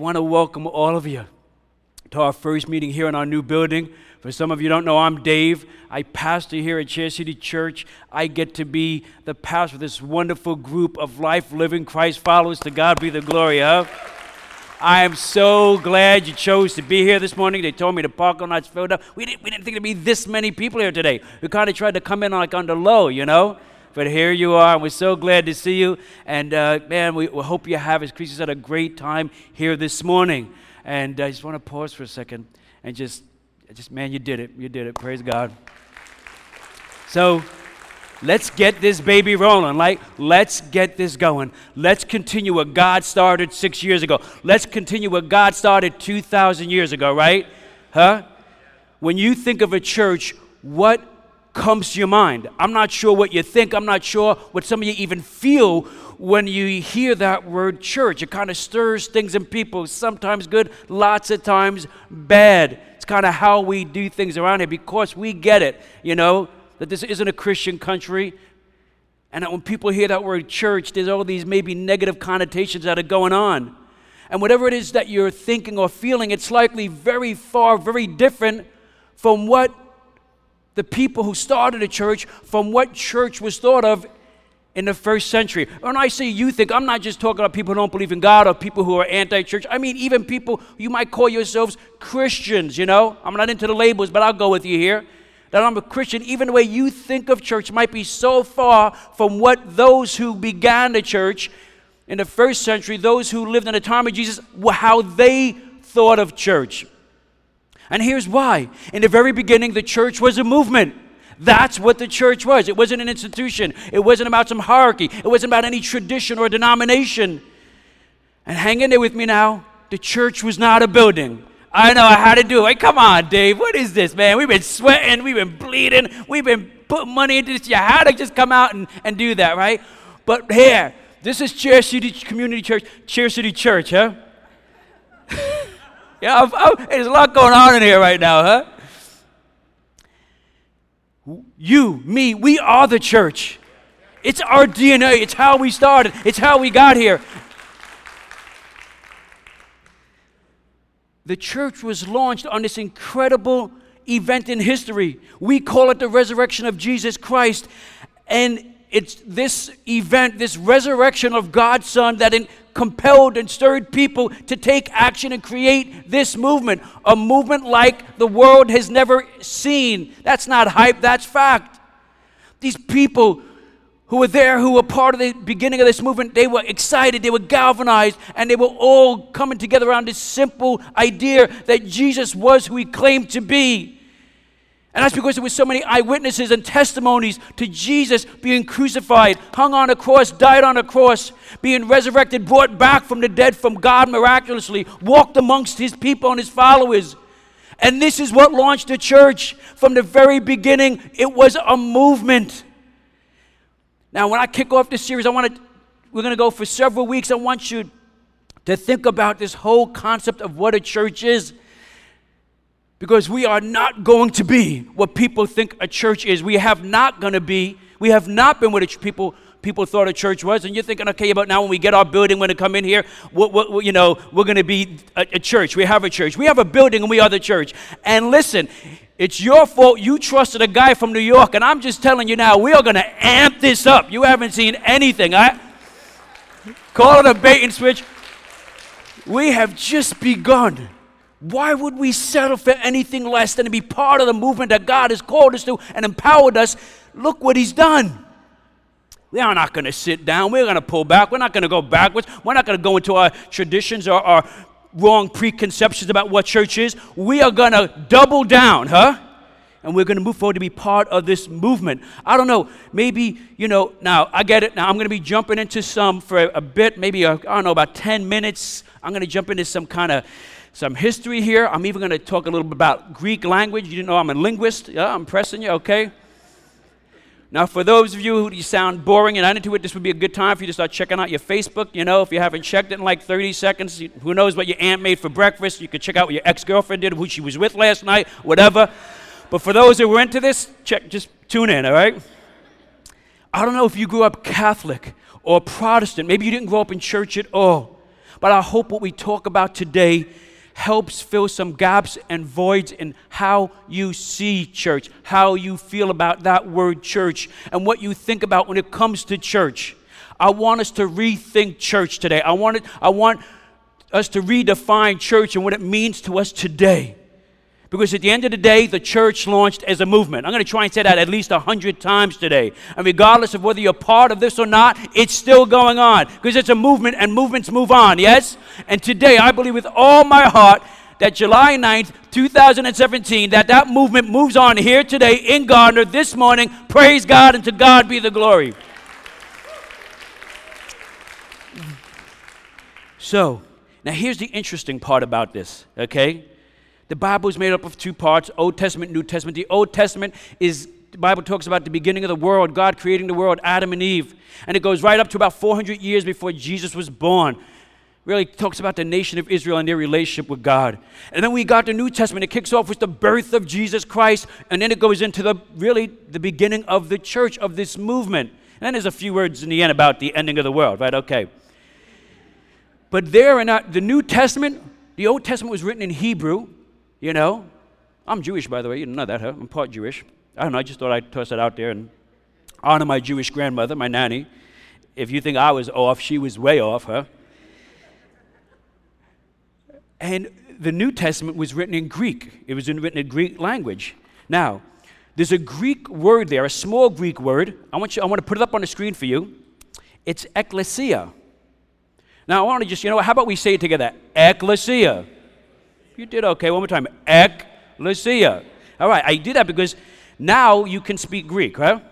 I want to welcome all of you to our first meeting here in our new building. For some of you don't know, I'm Dave. I pastor here at Chair City Church. I get to be the pastor of this wonderful group of life living Christ followers. To God be the glory of. I am so glad you chose to be here this morning. They told me the parking lot's filled up. We didn't, we didn't think there'd be this many people here today. We kind of tried to come in like on the low, you know? But here you are, and we're so glad to see you. And uh, man, we, we, hope you have, as Christy said, a great time here this morning. And I just want to pause for a second and just, just, man, you did it. You did it. Praise God. So, let's get this baby rolling. Like, let's get this going. Let's continue what God started six years ago. Let's continue what God started 2,000 years ago, right? Huh? When you think of a church, what comes to your mind. I'm not sure what you think. I'm not sure what some of you even feel when you hear that word church. It kind of stirs things in people, sometimes good, lots of times bad. It's kind of how we do things around here because we get it, you know, that this isn't a Christian country. And when people hear that word church, there's all these maybe negative connotations that are going on. And whatever it is that you're thinking or feeling, it's likely very far, very different from what the people who started a church from what church was thought of in the first century. When I say you think, I'm not just talking about people who don't believe in God or people who are anti church. I mean, even people you might call yourselves Christians, you know? I'm not into the labels, but I'll go with you here. That I'm a Christian, even the way you think of church might be so far from what those who began the church in the first century, those who lived in the time of Jesus, how they thought of church. And here's why. In the very beginning, the church was a movement. That's what the church was. It wasn't an institution, it wasn't about some hierarchy, it wasn't about any tradition or denomination. And hang in there with me now. The church was not a building. I know how to do it. Come on, Dave. What is this, man? We've been sweating, we've been bleeding, we've been putting money into this. You had to just come out and, and do that, right? But here, this is Chair City Community Church, Chair City Church, huh? Yeah, I'm, I'm, there's a lot going on in here right now, huh? You, me, we are the church. It's our DNA. It's how we started. It's how we got here. The church was launched on this incredible event in history. We call it the resurrection of Jesus Christ. And it's this event, this resurrection of God's Son, that compelled and stirred people to take action and create this movement, a movement like the world has never seen. That's not hype, that's fact. These people who were there, who were part of the beginning of this movement, they were excited, they were galvanized, and they were all coming together around this simple idea that Jesus was who he claimed to be. And that's because there were so many eyewitnesses and testimonies to Jesus being crucified, hung on a cross, died on a cross, being resurrected, brought back from the dead from God miraculously, walked amongst his people and his followers. And this is what launched the church. From the very beginning, it was a movement. Now, when I kick off this series, I want to, we're going to go for several weeks. I want you to think about this whole concept of what a church is. Because we are not going to be what people think a church is. We have not going to be, we have not been what people people thought a church was. And you're thinking, okay, about now when we get our building, when to come in here, what, what, you know, we're going to be a, a church. We have a church. We have a building and we are the church. And listen, it's your fault you trusted a guy from New York. And I'm just telling you now, we are going to amp this up. You haven't seen anything. I call it a bait and switch. We have just begun. Why would we settle for anything less than to be part of the movement that God has called us to and empowered us? Look what He's done. We are not going to sit down. We're going to pull back. We're not going to go backwards. We're not going to go into our traditions or our wrong preconceptions about what church is. We are going to double down, huh? And we're going to move forward to be part of this movement. I don't know. Maybe, you know, now I get it. Now I'm going to be jumping into some for a bit, maybe, uh, I don't know, about 10 minutes. I'm going to jump into some kind of some history here. I'm even going to talk a little bit about Greek language. You didn't know I'm a linguist. Yeah, I'm pressing you, okay? Now, for those of you who sound boring and uninto it, this would be a good time for you to start checking out your Facebook. You know, if you haven't checked it in like 30 seconds, who knows what your aunt made for breakfast? You could check out what your ex girlfriend did, who she was with last night, whatever. But for those who were into this, check, just tune in, all right? I don't know if you grew up Catholic or Protestant. Maybe you didn't grow up in church at all. But I hope what we talk about today helps fill some gaps and voids in how you see church, how you feel about that word church, and what you think about when it comes to church. I want us to rethink church today. I want, it, I want us to redefine church and what it means to us today. Because at the end of the day, the church launched as a movement. I'm going to try and say that at least a hundred times today. And regardless of whether you're part of this or not, it's still going on. Because it's a movement and movements move on, yes? And today, I believe with all my heart that July 9th, 2017, that that movement moves on here today in Gardner this morning. Praise God and to God be the glory. So, now here's the interesting part about this, okay? The Bible is made up of two parts Old Testament, New Testament. The Old Testament is, the Bible talks about the beginning of the world, God creating the world, Adam and Eve. And it goes right up to about 400 years before Jesus was born. Really talks about the nation of Israel and their relationship with God. And then we got the New Testament. It kicks off with the birth of Jesus Christ. And then it goes into the really the beginning of the church, of this movement. And then there's a few words in the end about the ending of the world, right? Okay. But there in uh, the New Testament, the Old Testament was written in Hebrew. You know, I'm Jewish, by the way. You didn't know that, huh? I'm part Jewish. I don't know. I just thought I'd toss it out there and honor my Jewish grandmother, my nanny. If you think I was off, she was way off, huh? And the New Testament was written in Greek. It was written in Greek language. Now, there's a Greek word there, a small Greek word. I want you. I want to put it up on the screen for you. It's ecclesia. Now, I want to just, you know, how about we say it together? Ecclesia. You did okay. One more time. Ecclesia. All right, I did that because now you can speak Greek, right?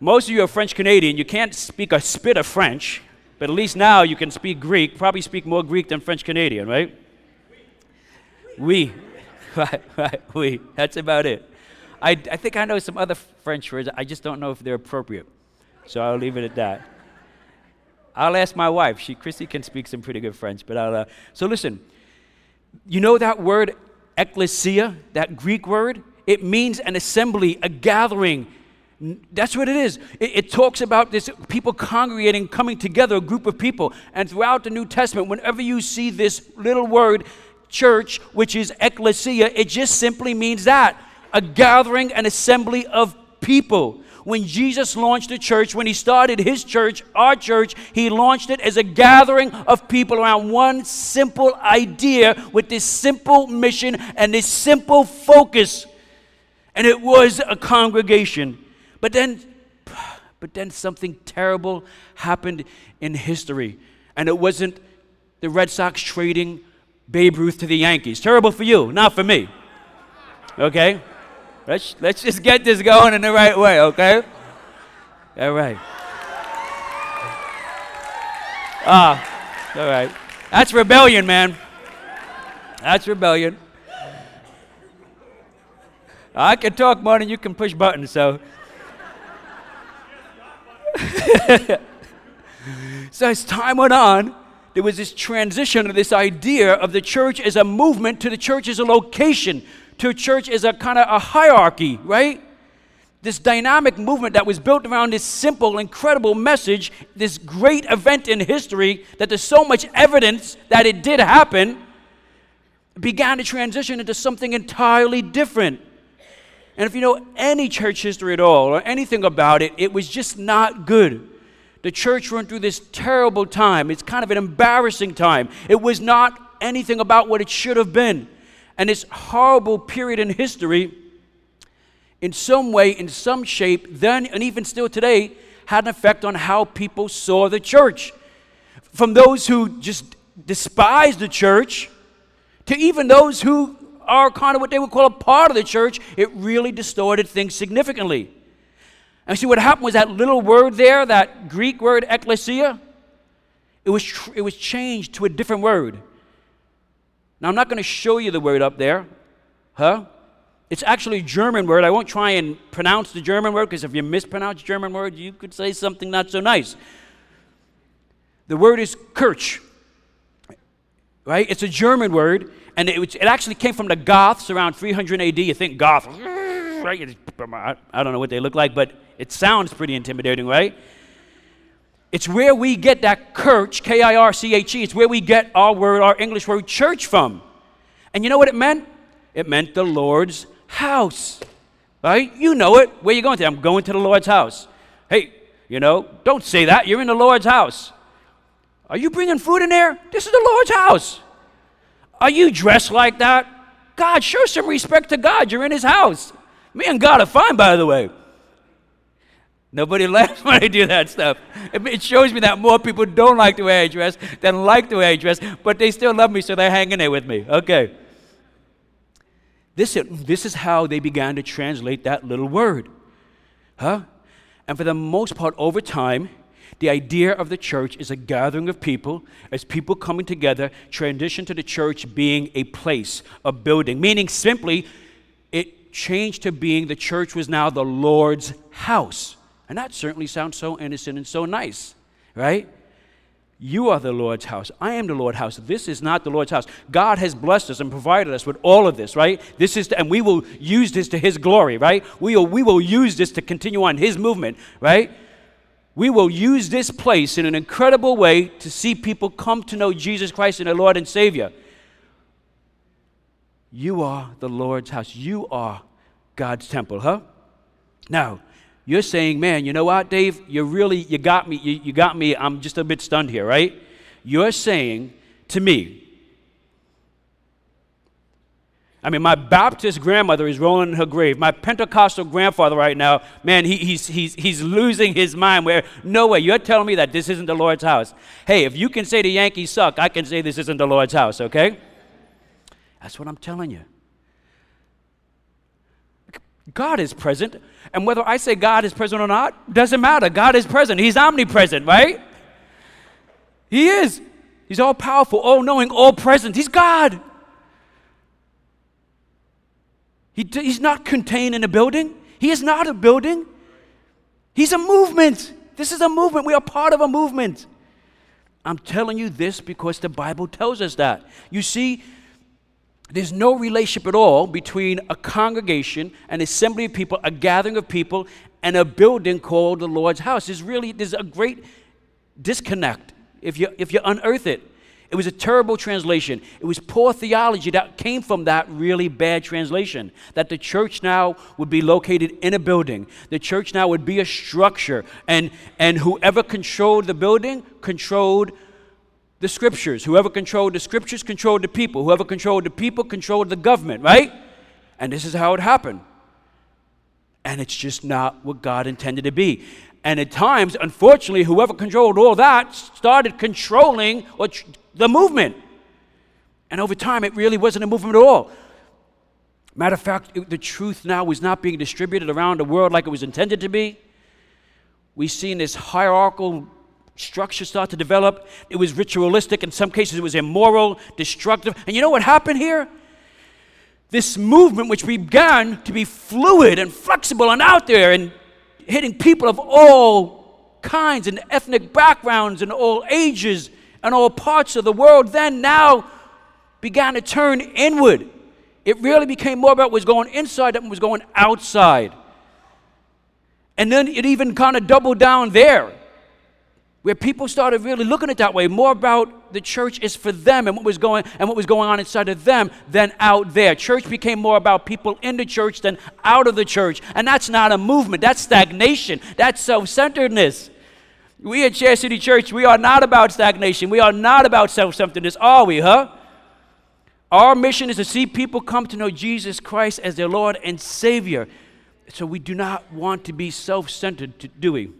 Most of you are French Canadian. You can't speak a spit of French, but at least now you can speak Greek. Probably speak more Greek than French Canadian, right? Oui. Right, right, oui. That's about it. I, I think I know some other French words. I just don't know if they're appropriate. So I'll leave it at that. I'll ask my wife. She, Christy, can speak some pretty good French. But I'll. Uh, so listen, you know that word ecclesia, that Greek word? It means an assembly, a gathering. That's what it is. It, it, talks about this people congregating, coming together, a group of people. And throughout the New Testament, whenever you see this little word, church, which is ecclesia, it just simply means that a gathering, an assembly of people when Jesus launched the church, when he started his church, our church, he launched it as a gathering of people around one simple idea with this simple mission and this simple focus. And it was a congregation. But then but then something terrible happened in history. And it wasn't the Red Sox trading Babe Ruth to the Yankees. Terrible for you, not for me. Okay? Let's, let's just get this going in the right way, okay? All right. Ah, all right. That's rebellion, man. That's rebellion. I can talk more than you can push buttons, so. so as time went on, there was this transition of this idea of the church as a movement to the church as a location to church is a kind of a hierarchy, right? This dynamic movement that was built around this simple, incredible message, this great event in history that there's so much evidence that it did happen, began to transition into something entirely different. And if you know any church history at all or anything about it, it was just not good. The church went through this terrible time. It's kind of an embarrassing time. It was not anything about what it should have been. And this horrible period in history, in some way, in some shape, then and even still today, had an effect on how people saw the church. From those who just despise the church to even those who are kind of what they would call a part of the church, it really distorted things significantly. And see what happened was that little word there, that Greek word ecclesia, it was, tr- it was changed to a different word. Now, I'm not going to show you the word up there, huh? It's actually a German word. I won't try and pronounce the German word because if you mispronounce German word, you could say something not so nice. The word is Kirch, right? It's a German word, and it, it actually came from the Goths around 300 AD. You think Goth, right? I don't know what they look like, but it sounds pretty intimidating, right? It's where we get that kirch, K I R C H E, it's where we get our word, our English word church from. And you know what it meant? It meant the Lord's house. Right? You know it. Where you going to? I'm going to the Lord's house. Hey, you know, don't say that. You're in the Lord's house. Are you bringing food in there? This is the Lord's house. Are you dressed like that? God, show some respect to God. You're in his house. Me and God are fine, by the way. Nobody laughs when I do that stuff. It shows me that more people don't like the way I dress than like the way I dress, but they still love me, so they're hanging there with me. Okay. This, this is how they began to translate that little word. Huh? And for the most part, over time, the idea of the church is a gathering of people, as people coming together, transition to the church being a place, a building, meaning simply it changed to being the church was now the Lord's house. And that certainly sounds so innocent and so nice, right? You are the Lord's house. I am the Lord's house. This is not the Lord's house. God has blessed us and provided us with all of this, right? This is, and we will use this to His glory, right? We will, we will use this to continue on His movement, right? We will use this place in an incredible way to see people come to know Jesus Christ and their Lord and Savior. You are the Lord's house. You are God's temple, huh? Now, you're saying, man, you know what, Dave? You really, you got me, you, you got me, I'm just a bit stunned here, right? You're saying to me, I mean, my Baptist grandmother is rolling in her grave. My Pentecostal grandfather right now, man, he, he's, he's, he's losing his mind. Where, no way, you're telling me that this isn't the Lord's house. Hey, if you can say the Yankees suck, I can say this isn't the Lord's house, okay? That's what I'm telling you. God is present. And whether I say God is present or not, doesn't matter. God is present. He's omnipresent, right? He is. He's all powerful, all knowing, all present. He's God. He, he's not contained in a building. He is not a building. He's a movement. This is a movement. We are part of a movement. I'm telling you this because the Bible tells us that. You see, there's no relationship at all between a congregation, an assembly of people, a gathering of people, and a building called the Lord's house. There's really there's a great disconnect if you if you unearth it. It was a terrible translation. It was poor theology that came from that really bad translation. That the church now would be located in a building. The church now would be a structure. And, and whoever controlled the building controlled the scriptures. Whoever controlled the scriptures controlled the people. Whoever controlled the people controlled the government, right? And this is how it happened. And it's just not what God intended to be. And at times, unfortunately, whoever controlled all that started controlling the movement. And over time, it really wasn't a movement at all. Matter of fact, it, the truth now was not being distributed around the world like it was intended to be. We've seen this hierarchical structure start to develop. It was ritualistic. In some cases, it was immoral, destructive. And you know what happened here? This movement, which began to be fluid and flexible and out there and hitting people of all kinds and ethnic backgrounds and all ages and all parts of the world, then now began to turn inward. It really became more about what was going inside than what was going outside. And then it even kind of doubled down there where people started really looking at that way more about the church is for them and what was going and what was going on inside of them than out there church became more about people in the church than out of the church and that's not a movement that's stagnation that's self-centeredness we at Chair City Church, we are not about stagnation. We are not about self-centeredness, are we, huh? Our mission is to see people come to know Jesus Christ as their Lord and Savior. So we do not want to be self-centered, do we?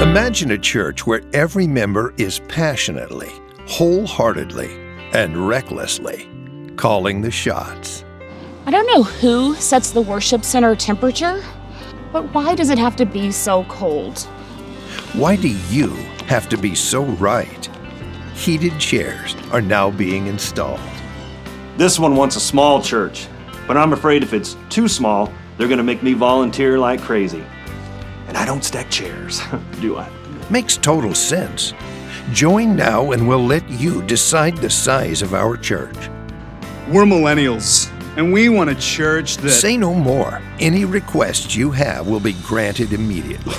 Imagine a church where every member is passionately, wholeheartedly, and recklessly calling the shots. I don't know who sets the worship center temperature, but why does it have to be so cold? Why do you have to be so right? Heated chairs are now being installed. This one wants a small church, but I'm afraid if it's too small, they're going to make me volunteer like crazy. And I don't stack chairs, do I? Makes total sense. Join now and we'll let you decide the size of our church. We're millennials, and we want a church that. Say no more. Any requests you have will be granted immediately.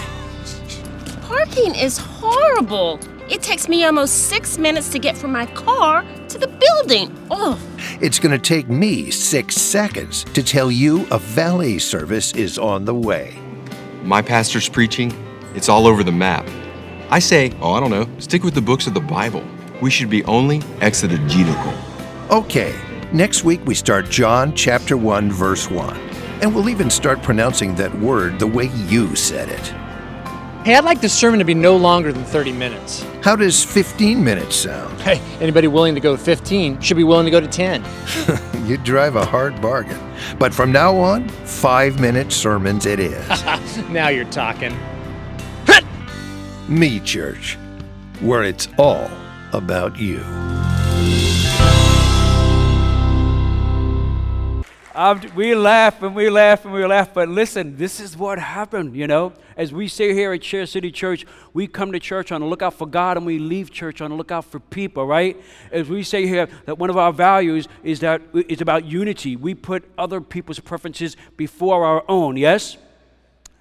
parking is horrible. It takes me almost six minutes to get from my car to the building. Oh, It's going to take me six seconds to tell you a valet service is on the way. My pastor's preaching, it's all over the map. I say, oh, I don't know, stick with the books of the Bible. We should be only exegetical. Okay, next week we start John chapter 1, verse 1. And we'll even start pronouncing that word the way you said it. Hey, I'd like the sermon to be no longer than 30 minutes. How does 15 minutes sound? Hey, anybody willing to go 15 should be willing to go to 10. You drive a hard bargain. But from now on, five minute sermons it is. now you're talking. Me Church, where it's all about you. We laugh and we laugh and we laugh, but listen, this is what happened, you know. As we say here at Chair City Church, we come to church on the lookout for God and we leave church on the lookout for people, right? As we say here, that one of our values is that it's about unity. We put other people's preferences before our own, yes?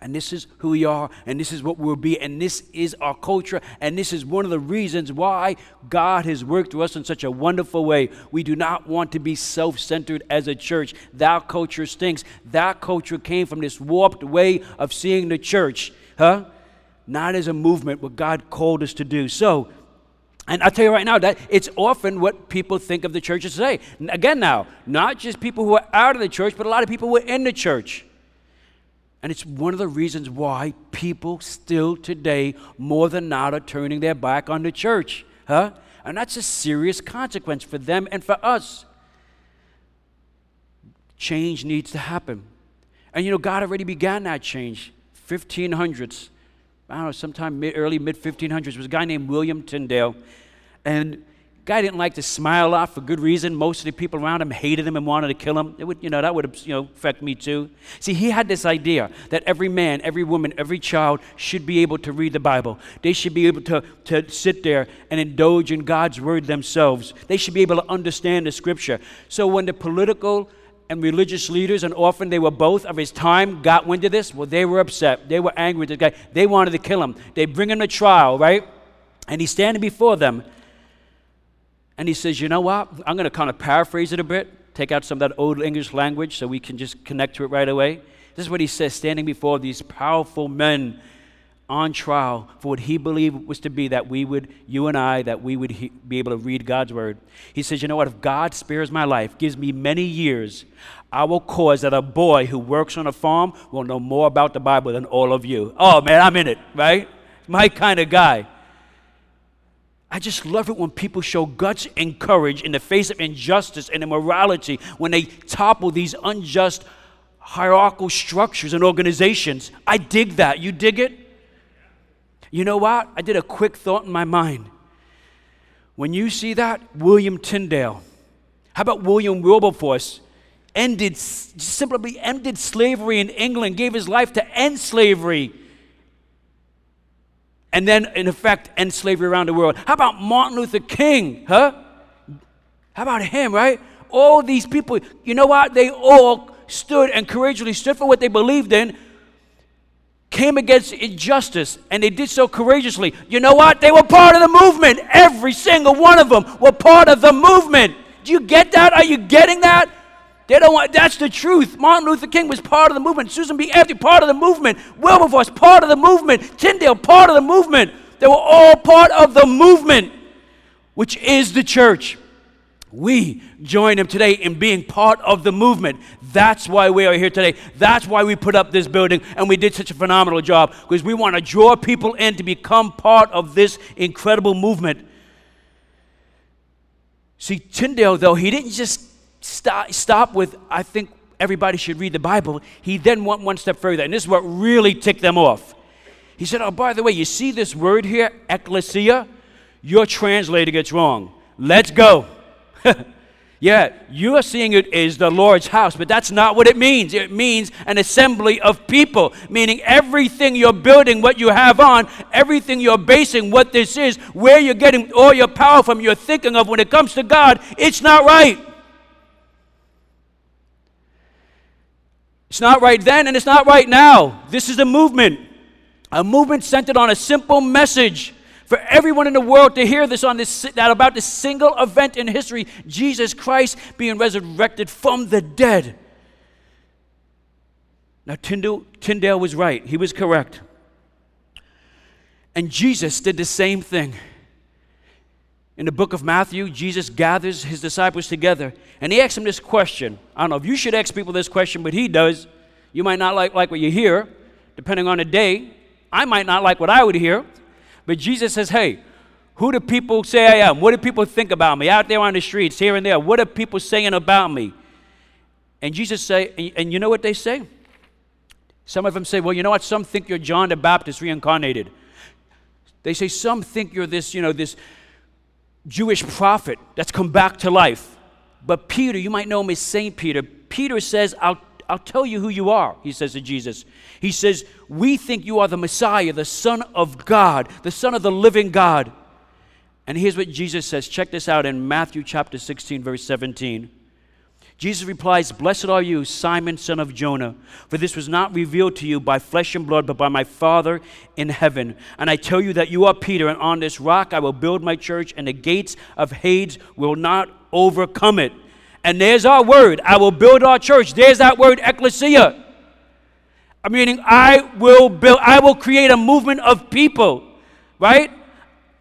And this is who we are, and this is what we'll be, and this is our culture, and this is one of the reasons why God has worked through us in such a wonderful way. We do not want to be self centered as a church. That culture stinks. That culture came from this warped way of seeing the church, huh? Not as a movement, what God called us to do. So, and I'll tell you right now that it's often what people think of the churches today. Again, now, not just people who are out of the church, but a lot of people who are in the church. And it's one of the reasons why people still today, more than not, are turning their back on the church. Huh? And that's a serious consequence for them and for us. Change needs to happen. And you know, God already began that change. 1500s. I don't know, sometime mid, early mid 1500s was a guy named William Tyndale. And guy didn't like to smile lot for good reason. Most of the people around him hated him and wanted to kill him. It would, you know, that would you know, affect me too. See, he had this idea that every man, every woman, every child should be able to read the Bible. They should be able to, to sit there and indulge in God's word themselves. They should be able to understand the scripture. So when the political and religious leaders, and often they were both of his time, got wind of this, well, they were upset. They were angry with this guy. They wanted to kill him. They bring him to trial, right? And he's standing before them. And he says, You know what? I'm going to kind of paraphrase it a bit, take out some of that old English language so we can just connect to it right away. This is what he says, standing before these powerful men on trial for what he believed was to be that we would, you and I, that we would he, be able to read God's word. He says, You know what? If God spares my life, gives me many years, I will cause that a boy who works on a farm will know more about the Bible than all of you. Oh, man, I'm in it, right? My kind of guy. I just love it when people show guts and courage in the face of injustice and immorality, when they topple these unjust hierarchical structures and organizations. I dig that. You dig it? You know what? I did a quick thought in my mind. When you see that, William Tyndale, how about William Wilberforce? Ended, simply ended slavery in England, gave his life to end slavery and then, in effect, end slavery around the world. How about Martin Luther King, huh? How about him, right? All these people, you know what? They all stood and courageously stood for what they believed in, came against injustice, and they did so courageously. You know what? They were part of the movement. Every single one of them were part of the movement. Do you get that? Are you getting that? They don't want, that's the truth. Martin Luther King was part of the movement. Susan B. Anthony, part of the movement. Wilberforce, part of the movement. Tyndale, part of the movement. They were all part of the movement, which is the church. We join them today in being part of the movement. That's why we are here today. That's why we put up this building and we did such a phenomenal job because we want to draw people in to become part of this incredible movement. See, Tyndale, though, he didn't just stop, stop with, I think everybody should read the Bible. He then went one step further, and this is what really ticked them off. He said, Oh, by the way, you see this word here, ecclesia? Your translator gets wrong. Let's go. yeah, you're seeing it as the Lord's house, but that's not what it means. It means an assembly of people, meaning everything you're building, what you have on, everything you're basing what this is, where you're getting all your power from, you're thinking of when it comes to God, it's not right. It's not right then and it's not right now. This is a movement. A movement centered on a simple message for everyone in the world to hear this on this that about this single event in history, Jesus Christ being resurrected from the dead. Now Tyndale, Tyndale was right. He was correct. And Jesus did the same thing. In the book of Matthew, Jesus gathers his disciples together and he asks them this question. I don't know if you should ask people this question, but he does. You might not like, like what you hear, depending on the day. I might not like what I would hear. But Jesus says, hey, who do people say I am? What do people think about me out there on the streets, here and there? What are people saying about me? And Jesus say, and, and you know what they say? Some of them say, well, you know what? Some think you're John the Baptist reincarnated. They say some think you're this, you know, this Jewish prophet that's come back to life. But Peter, you might know him as Saint Peter. Peter says, I'll I'll tell you who you are, he says to Jesus. He says, We think you are the Messiah, the Son of God, the Son of the living God. And here's what Jesus says. Check this out in Matthew chapter 16, verse 17. Jesus replies, Blessed are you, Simon, son of Jonah, for this was not revealed to you by flesh and blood, but by my Father in heaven. And I tell you that you are Peter, and on this rock I will build my church, and the gates of Hades will not overcome it. And there's our word. I will build our church. There's that word, ecclesia. I Meaning, I will build, I will create a movement of people, right?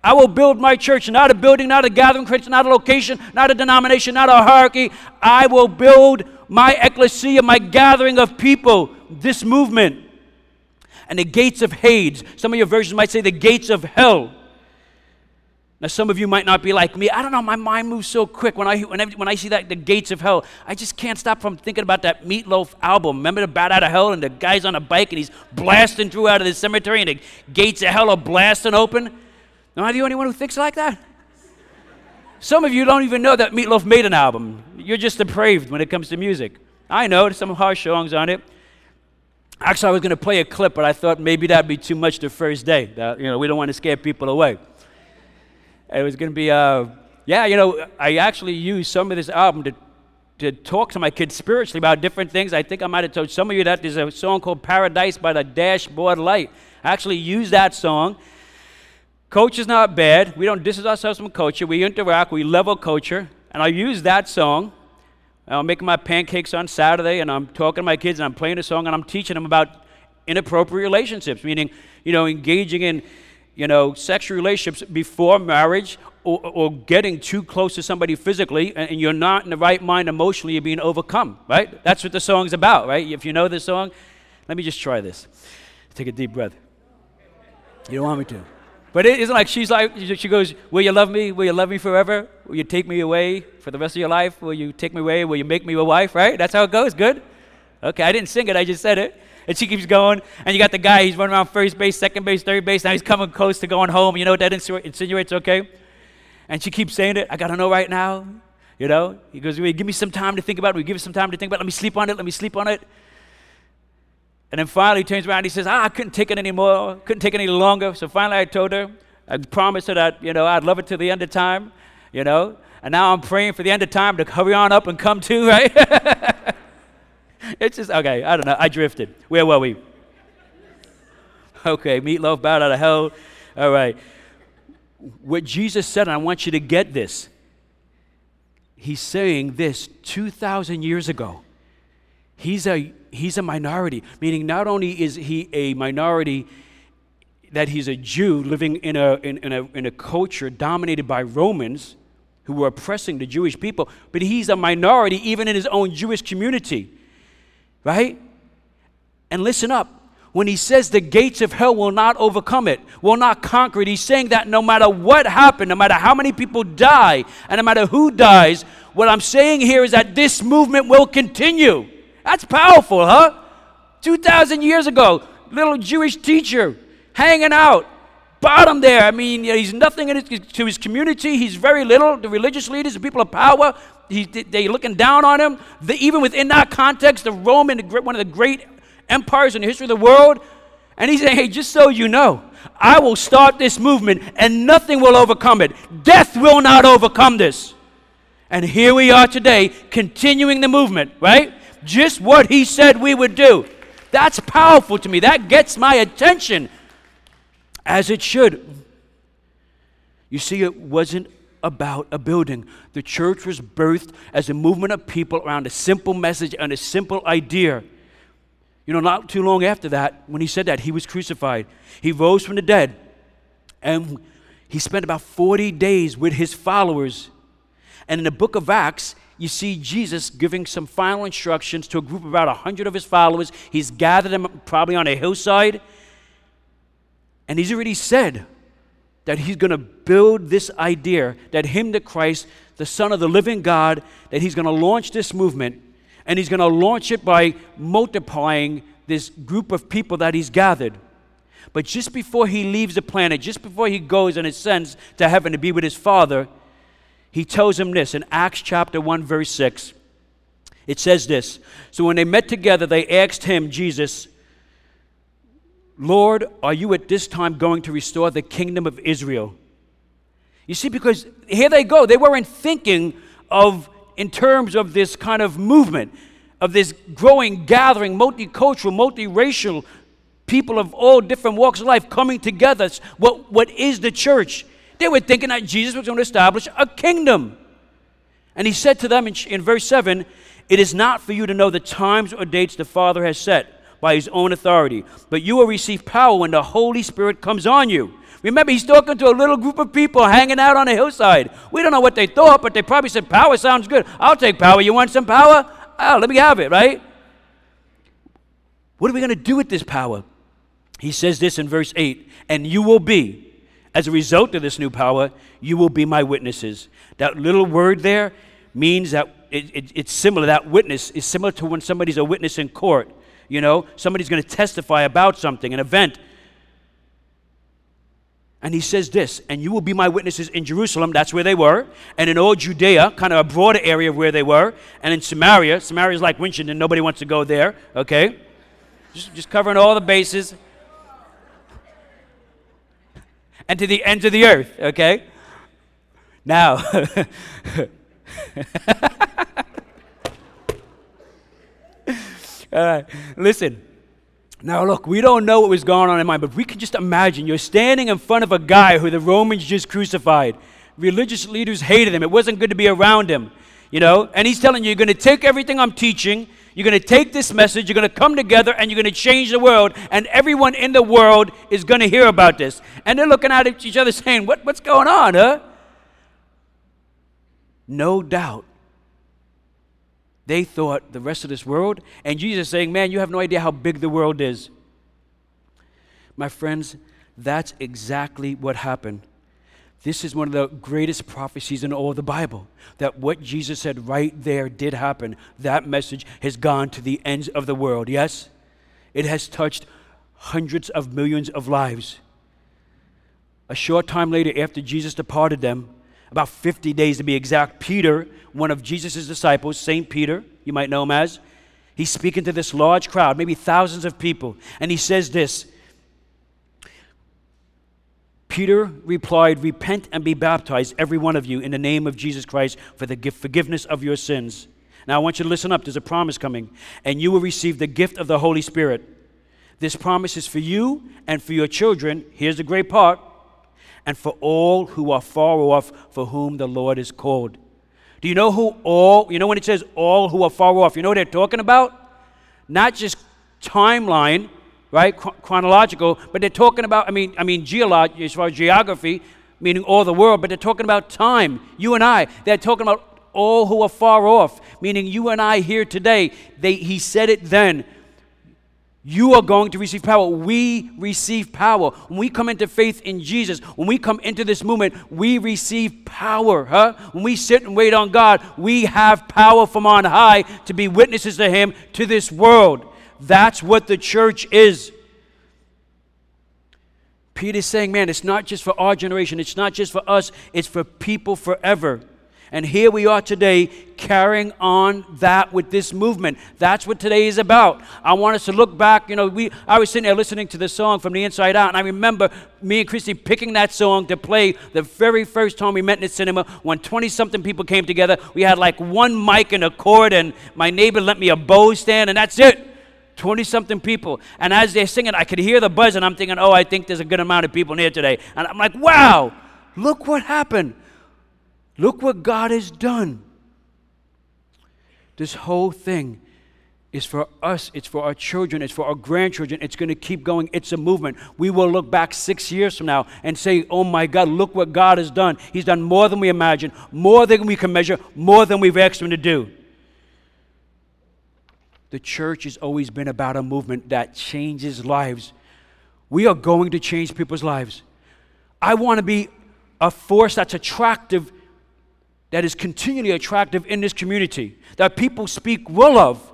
I will build my church, not a building, not a gathering not a location, not a denomination, not a hierarchy. I will build my ecclesia, my gathering of people, this movement. And the gates of Hades, some of your versions might say the gates of hell now, some of you might not be like me. I don't know, my mind moves so quick. When I, when I, when I see that, the gates of hell, I just can't stop from thinking about that Meatloaf album. Remember the Bat Out of Hell? And the guy's on a bike and he's blasting through out of the cemetery and the gates of hell are blasting open. Am I the only one who thinks like that? Some of you don't even know that Meatloaf made an album. You're just depraved when it comes to music. I know, there's some harsh songs on it. Actually, I was going to play a clip, but I thought maybe that'd be too much the first day. That, you know, we don't want to scare people away. It was going to be, uh, yeah, you know, I actually used some of this album to, to talk to my kids spiritually about different things. I think I might have told some of you that there's a song called Paradise by the Dashboard Light. I actually used that song. Coach is not bad. We don't distance ourselves from culture. We interact, we level culture. And I use that song. I'm making my pancakes on Saturday, and I'm talking to my kids, and I'm playing a song, and I'm teaching them about inappropriate relationships, meaning, you know, engaging in you know, sexual relationships before marriage or, or getting too close to somebody physically and, you're not in the right mind emotionally, you're being overcome, right? That's what the song's about, right? If you know the song, let me just try this. Take a deep breath. You don't want me to. But it isn't like she's like, she goes, Will you love me? Will you love me forever? Will you take me away for the rest of your life? Will you take me away? Will you make me a wife? Right? That's how it goes. Good? Okay, I didn't sing it, I just said it. And she keeps going. And you got the guy, he's running around first base, second base, third base. Now he's coming close to going home. You know what that insinuates, okay? And she keeps saying it. I got to know right now. You know? He goes, Give me some time to think about it. We give you some time to think about it. Let me sleep on it. Let me sleep on it. And then finally he turns around and he says, ah, I couldn't take it anymore. Couldn't take it any longer. So finally I told her, I promised her that, you know, I'd love it till the end of time, you know. And now I'm praying for the end of time to hurry on up and come to, right? it's just, okay, I don't know. I drifted. Where were we? Okay, meatloaf bowed out of hell. All right. What Jesus said, and I want you to get this. He's saying this 2,000 years ago. He's a, he's a minority, meaning not only is he a minority that he's a Jew living in a, in, in, a, in a culture dominated by Romans who were oppressing the Jewish people, but he's a minority even in his own Jewish community right? And listen up. When he says the gates of hell will not overcome it, will not conquer it, he's saying that no matter what happened, no matter how many people die, and no matter who dies, what I'm saying here is that this movement will continue. That's powerful, huh? 2,000 years ago, little Jewish teacher hanging out, bottom there. I mean, he's nothing his, to his community. He's very little. The religious leaders, the people of power, he, they're looking down on him. Even within that context, the Roman, one of the great empires in the history of the world, and he's saying, hey, just so you know, I will start this movement and nothing will overcome it. Death will not overcome this. And here we are today, continuing the movement, right? Just what he said we would do. That's powerful to me. That gets my attention as it should. You see, it wasn't about a building. The church was birthed as a movement of people around a simple message and a simple idea. You know, not too long after that, when he said that, he was crucified. He rose from the dead and he spent about 40 days with his followers. And in the book of Acts, you see Jesus giving some final instructions to a group of about 100 of his followers. He's gathered them probably on a hillside. And he's already said that he's going to build this idea that him, the Christ, the Son of the living God, that he's going to launch this movement. And he's going to launch it by multiplying this group of people that he's gathered. But just before he leaves the planet, just before he goes and ascends to heaven to be with his Father, he tells him this in Acts chapter 1, verse 6. It says this So when they met together, they asked him, Jesus, Lord, are you at this time going to restore the kingdom of Israel? You see, because here they go. They weren't thinking of, in terms of this kind of movement, of this growing, gathering, multicultural, multiracial people of all different walks of life coming together. What, what is the church? They were thinking that Jesus was going to establish a kingdom. And he said to them in, in verse 7 It is not for you to know the times or dates the Father has set by his own authority, but you will receive power when the Holy Spirit comes on you. Remember, he's talking to a little group of people hanging out on a hillside. We don't know what they thought, but they probably said, Power sounds good. I'll take power. You want some power? Oh, let me have it, right? What are we going to do with this power? He says this in verse 8 And you will be, as a result of this new power, you will be my witnesses. That little word there means that it, it, it's similar. That witness is similar to when somebody's a witness in court. You know, somebody's going to testify about something, an event. And he says this, and you will be my witnesses in Jerusalem, that's where they were, and in all Judea, kind of a broader area of where they were, and in Samaria. Samaria is like Winchendon, nobody wants to go there, okay? Just, just covering all the bases and to the ends of the earth, okay? Now, listen. Now, look, we don't know what was going on in mind, but we can just imagine you're standing in front of a guy who the Romans just crucified. Religious leaders hated him. It wasn't good to be around him, you know? And he's telling you, you're going to take everything I'm teaching, you're going to take this message, you're going to come together, and you're going to change the world, and everyone in the world is going to hear about this. And they're looking at each other saying, what, What's going on, huh? No doubt. They thought the rest of this world, and Jesus saying, Man, you have no idea how big the world is. My friends, that's exactly what happened. This is one of the greatest prophecies in all of the Bible. That what Jesus said right there did happen. That message has gone to the ends of the world. Yes? It has touched hundreds of millions of lives. A short time later, after Jesus departed them, about 50 days to be exact, Peter, one of Jesus' disciples, St. Peter, you might know him as, he's speaking to this large crowd, maybe thousands of people, and he says this Peter replied, Repent and be baptized, every one of you, in the name of Jesus Christ for the forgiveness of your sins. Now, I want you to listen up. There's a promise coming. And you will receive the gift of the Holy Spirit. This promise is for you and for your children. Here's the great part. And for all who are far off, for whom the Lord is called. Do you know who all, you know when it says all who are far off, you know what they're talking about? Not just timeline, right? chronological, but they're talking about, I mean, I mean, geology, as far as geography, meaning all the world, but they're talking about time. You and I, they're talking about all who are far off, meaning you and I here today. They, he said it then. You are going to receive power. We receive power. When we come into faith in Jesus, when we come into this movement, we receive power. Huh? When we sit and wait on God, we have power from on high to be witnesses to Him to this world. That's what the church is. Peter's saying, man, it's not just for our generation, it's not just for us, it's for people forever. And here we are today carrying on that with this movement. That's what today is about. I want us to look back. You know, we I was sitting there listening to this song from the inside out, and I remember me and Christy picking that song to play the very first time we met in the cinema when 20 something people came together. We had like one mic and a cord, and my neighbor lent me a bow stand, and that's it 20 something people. And as they're singing, I could hear the buzz, and I'm thinking, oh, I think there's a good amount of people in here today. And I'm like, wow, look what happened. Look what God has done. This whole thing is for us, it's for our children, it's for our grandchildren. It's going to keep going. It's a movement. We will look back six years from now and say, oh my God, look what God has done. He's done more than we imagine, more than we can measure, more than we've asked Him to do. The church has always been about a movement that changes lives. We are going to change people's lives. I want to be a force that's attractive, that is continually attractive in this community, that people speak well of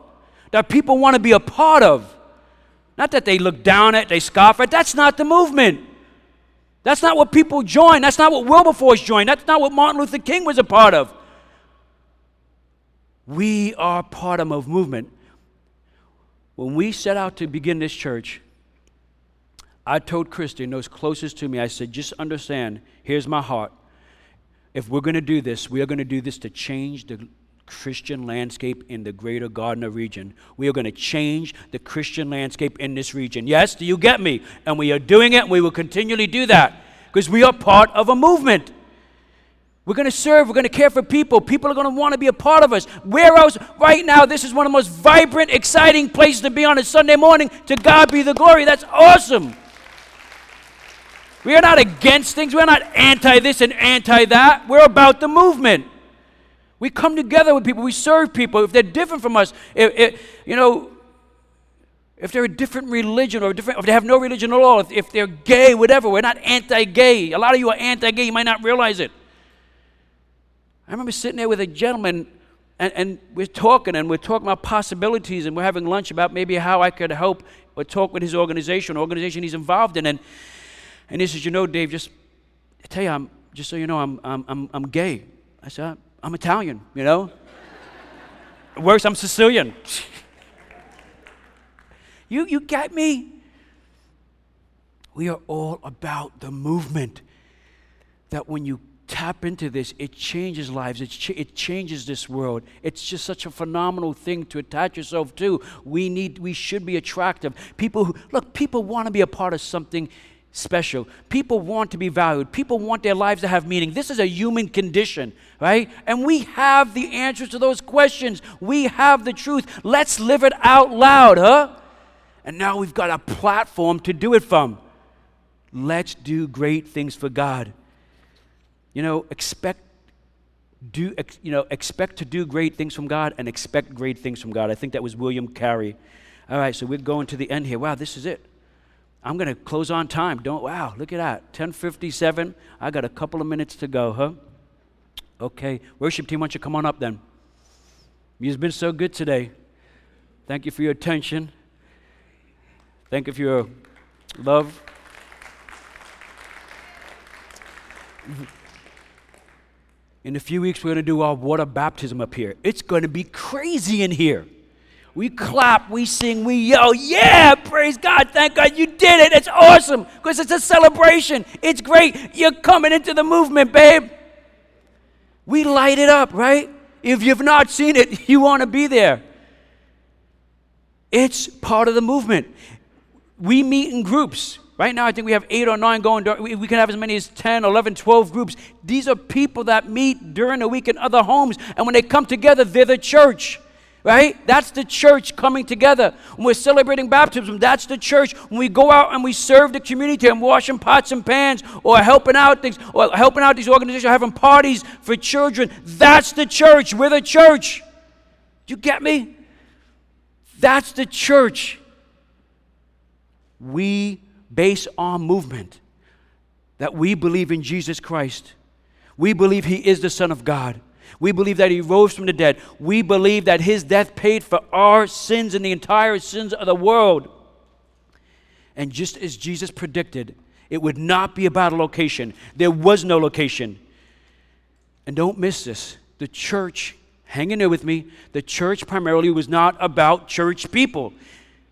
that people want to be a part of. Not that they look down at, they scoff at. That's not the movement. That's not what people join. That's not what Wilberforce joined. That's not what Martin Luther King was a part of. We are part of a movement. When we set out to begin this church, I told Christian, those closest to me, I said, just understand, here's my heart. If we're going to do this, we are going to do this to change the Christian landscape in the greater Gardner region. We are going to change the Christian landscape in this region. Yes, do you get me? And we are doing it, and we will continually do that because we are part of a movement. We're going to serve, we're going to care for people. People are going to want to be a part of us. Where else? Right now, this is one of the most vibrant, exciting places to be on a Sunday morning. To God be the glory. That's awesome. We are not against things, we're not anti this and anti that. We're about the movement. We come together with people, we serve people. If they're different from us, if, if, you know, if they're a different religion or different, if they have no religion at all, if, if they're gay, whatever, we're not anti gay. A lot of you are anti gay, you might not realize it. I remember sitting there with a gentleman and, and, we're talking and we're talking about possibilities and we're having lunch about maybe how I could help or talk with his organization, organization he's involved in. And, and he says, You know, Dave, just I tell you, I'm, just so you know, I'm, I'm, I'm, I'm gay. I said, I'm Italian, you know? Worse, I'm Sicilian. you, you get me? We are all about the movement. That when you tap into this, it changes lives, it, ch- it changes this world. It's just such a phenomenal thing to attach yourself to. We need, we should be attractive. People who, look, people want to be a part of something special. People want to be valued. People want their lives to have meaning. This is a human condition, right? And we have the answers to those questions. We have the truth. Let's live it out loud, huh? And now we've got a platform to do it from. Let's do great things for God. You know, expect do you know expect to do great things from God and expect great things from God. I think that was William Carey. All right, so we're going to the end here. Wow, this is it. I'm going to close on time. Don't, wow, look at that. 1057. I got a couple of minutes to go, huh? Okay. Worship team, why don't you come on up then? You've been so good today. Thank you for your attention. Thank you for your love. In a few weeks, we're going to do our water baptism up here. It's going to be crazy in here. We clap, we sing, we yell, yeah, praise God, thank God you did it. It's awesome because it's a celebration. It's great. You're coming into the movement, babe. We light it up, right? If you've not seen it, you want to be there. It's part of the movement. We meet in groups. Right now, I think we have eight or nine going. We can have as many as 10, 11, 12 groups. These are people that meet during the week in other homes. And when they come together, they're the church right? That's the church coming together. When we're celebrating baptism, that's the church. When we go out and we serve the community and washing pots and pans or helping out things or helping out these organizations, having parties for children, that's the church. We're the church. Do you get me? That's the church. We base our movement that we believe in Jesus Christ. We believe He is the Son of God. We believe that he rose from the dead. We believe that his death paid for our sins and the entire sins of the world. And just as Jesus predicted, it would not be about a location. There was no location. And don't miss this. The church, hang in there with me, the church primarily was not about church people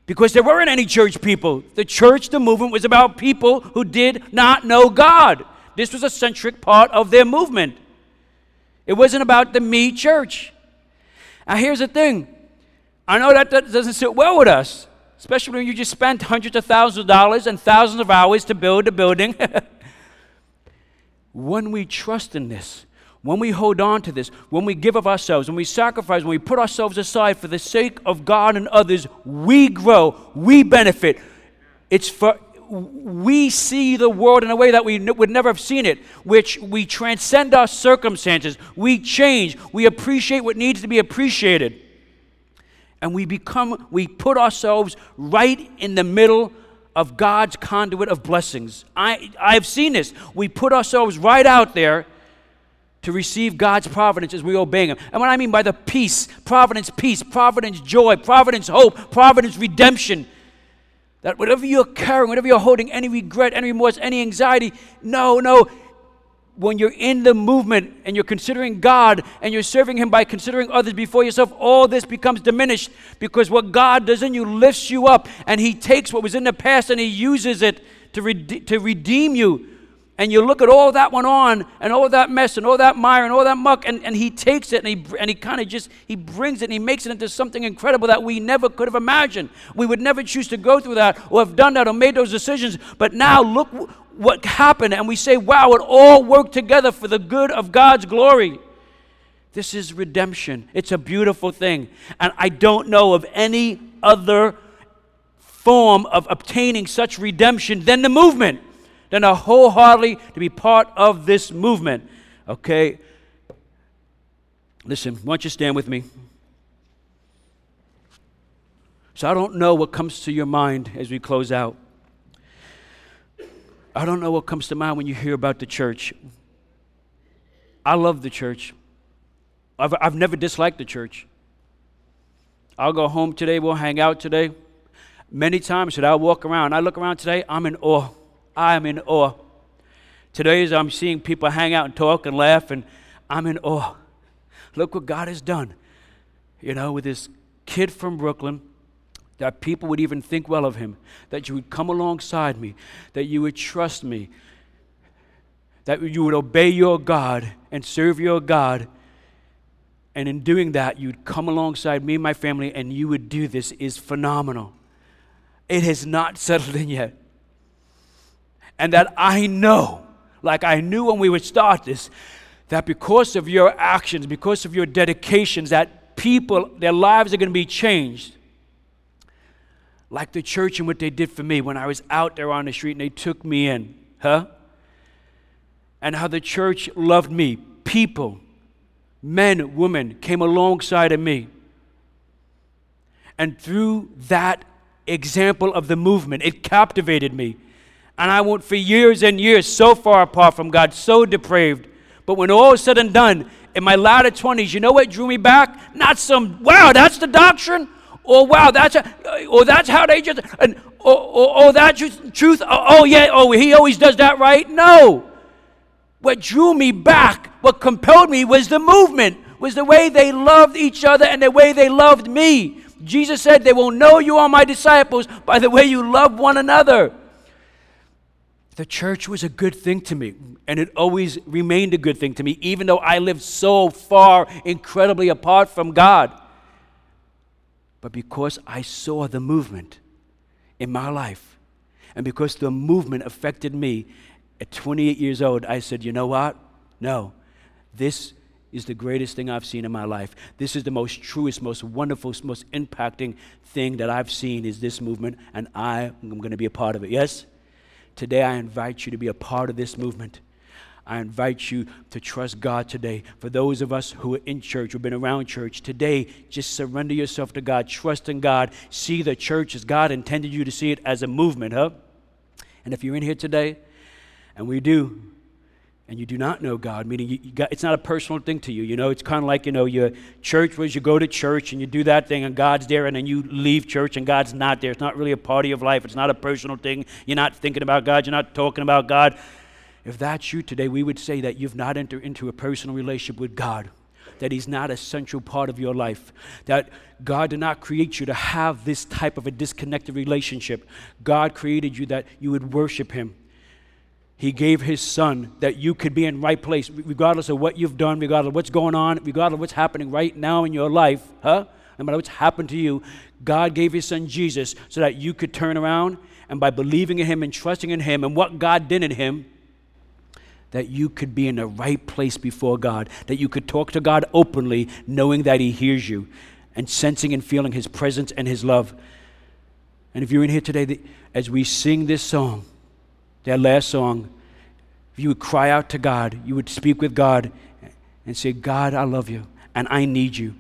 because there weren't any church people. The church, the movement, was about people who did not know God. This was a centric part of their movement. It wasn't about the me church. Now, here's the thing I know that that doesn't sit well with us especially when you just spent hundreds of thousands of dollars and thousands of hours to build a building. when we trust in this, when we hold on to this, when we give of ourselves, when we sacrifice, when we put ourselves aside for the sake of God and others, we grow, we benefit. It's for we see the world in a way that we would never have seen it, which we transcend our circumstances, we change, we appreciate what needs to be appreciated. And we become, we put ourselves right in the middle of God's conduit of blessings. I, I've seen this. We put ourselves right out there to receive God's providence as we obey Him. And what I mean by the peace, providence, peace, providence, joy, providence, hope, providence, redemption. That whatever you're carrying, whatever you're holding, any regret, any remorse, any anxiety, no, no. When you're in the movement and you're considering God and you're serving Him by considering others before yourself, all this becomes diminished because what God does in you lifts you up and He takes what was in the past and He uses it to, rede- to redeem you and you look at all that went on and all that mess and all that mire and all that muck and, and he takes it and he, and he kind of just he brings it and he makes it into something incredible that we never could have imagined. We would never choose to go through that or have done that or made those decisions. But now look what happened and we say wow it all worked together for the good of god's glory. This is redemption. It's a beautiful thing. And i don't know of any other form of obtaining such redemption than the movement then are wholeheartedly to be part of this movement. Okay? Listen, why don't you stand with me? So I don't know what comes to your mind as we close out. I don't know what comes to mind when you hear about the church. I love the church. I've, I've never disliked the church. I'll go home today, we'll hang out today. Many times that I'll walk around, I look around today, I'm in awe. I'm in awe. Today, as I'm seeing people hang out and talk and laugh, and I'm in awe. Look what God has done. You know, with this kid from Brooklyn, that people would even think well of him, that you would come alongside me, that you would trust me, that you would obey your God and serve your God. And in doing that, you'd come alongside me and my family, and you would do this is phenomenal. It has not settled in yet and that I know, like I knew when we would start this, that because of your actions, because of your dedications, that people, their lives are going to be changed. Like the church and what they did for me when I was out there on the street and they took me in, huh? And how the church loved me. People, men, women came alongside of me. And through that example of the movement, it captivated me. And I went for years and years so far apart from God, so depraved. But when all is said and done, in my latter 20s, you know what drew me back? Not some, wow, that's the doctrine. Or wow, that's a, or that's how they just, and or, or, or that truth. Oh, oh yeah, oh he always does that right. No, what drew me back, what compelled me was the movement, was the way they loved each other and the way they loved me. Jesus said, "They will know you are my disciples by the way you love one another." The church was a good thing to me, and it always remained a good thing to me, even though I lived so far, incredibly apart from God. But because I saw the movement in my life, and because the movement affected me at 28 years old, I said, you know what? No, this is the greatest thing I've seen in my life. This is the most truest, most wonderful, most impacting thing that I've seen is this movement, and I am going to be a part of it. Yes? Today, I invite you to be a part of this movement. I invite you to trust God today. For those of us who are in church, who've been around church, today, just surrender yourself to God. Trust in God. See the church as God intended you to see it as a movement, huh? And if you're in here today, and we do, and you do not know God, meaning you, you got, it's not a personal thing to you. You know, it's kind of like, you know, your church was you go to church and you do that thing and God's there and then you leave church and God's not there. It's not really a party of life. It's not a personal thing. You're not thinking about God. You're not talking about God. If that's you today, we would say that you've not entered into a personal relationship with God, that He's not a central part of your life, that God did not create you to have this type of a disconnected relationship. God created you that you would worship Him he gave His Son that you could be in right place, regardless of what you've done, regardless of what's going on, regardless of what's happening right now in your life. Huh? no matter what's happened to you, God gave his son Jesus so that you could turn around and by believing in him and trusting in him and what God did in him, that you could be in the right place before God, that you could talk to God openly, knowing that he hears you and sensing and feeling his presence and his love. And if you're in here today, as we sing this song, that last song, if you would cry out to God, you would speak with God and say, God, I love you and I need you.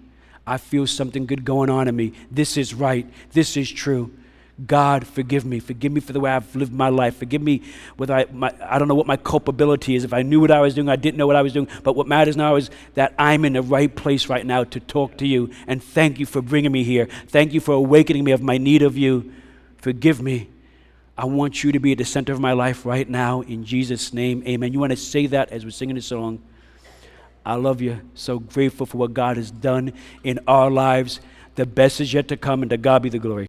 I feel something good going on in me. This is right. This is true. God, forgive me. Forgive me for the way I've lived my life. Forgive me whether I, my, I don't know what my culpability is. If I knew what I was doing, I didn't know what I was doing. But what matters now is that I'm in the right place right now to talk to you. And thank you for bringing me here. Thank you for awakening me of my need of you. Forgive me. I want you to be at the center of my life right now. In Jesus' name, amen. You want to say that as we're singing this song? I love you. So grateful for what God has done in our lives. The best is yet to come, and to God be the glory.